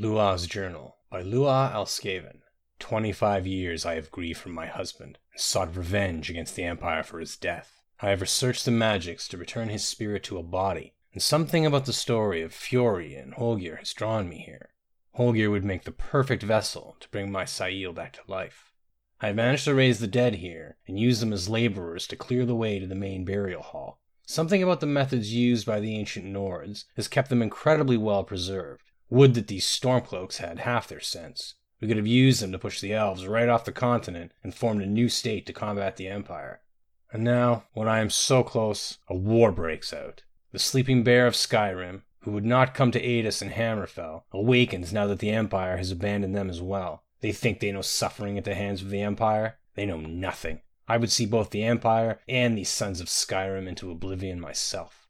Lu'ah's Journal by Lu'ah Al-Skaven. Twenty-five years I have grieved for my husband, and sought revenge against the Empire for his death. I have researched the magics to return his spirit to a body, and something about the story of Fjori and Holgeir has drawn me here. Holgeir would make the perfect vessel to bring my Sail back to life. I have managed to raise the dead here, and use them as laborers to clear the way to the main burial hall. Something about the methods used by the ancient Nords has kept them incredibly well preserved. Would that these stormcloaks had half their sense. We could have used them to push the elves right off the continent and formed a new state to combat the Empire. And now, when I am so close, a war breaks out. The sleeping bear of Skyrim, who would not come to aid us in Hammerfell, awakens now that the Empire has abandoned them as well. They think they know suffering at the hands of the Empire. They know nothing. I would see both the Empire and these sons of Skyrim into oblivion myself.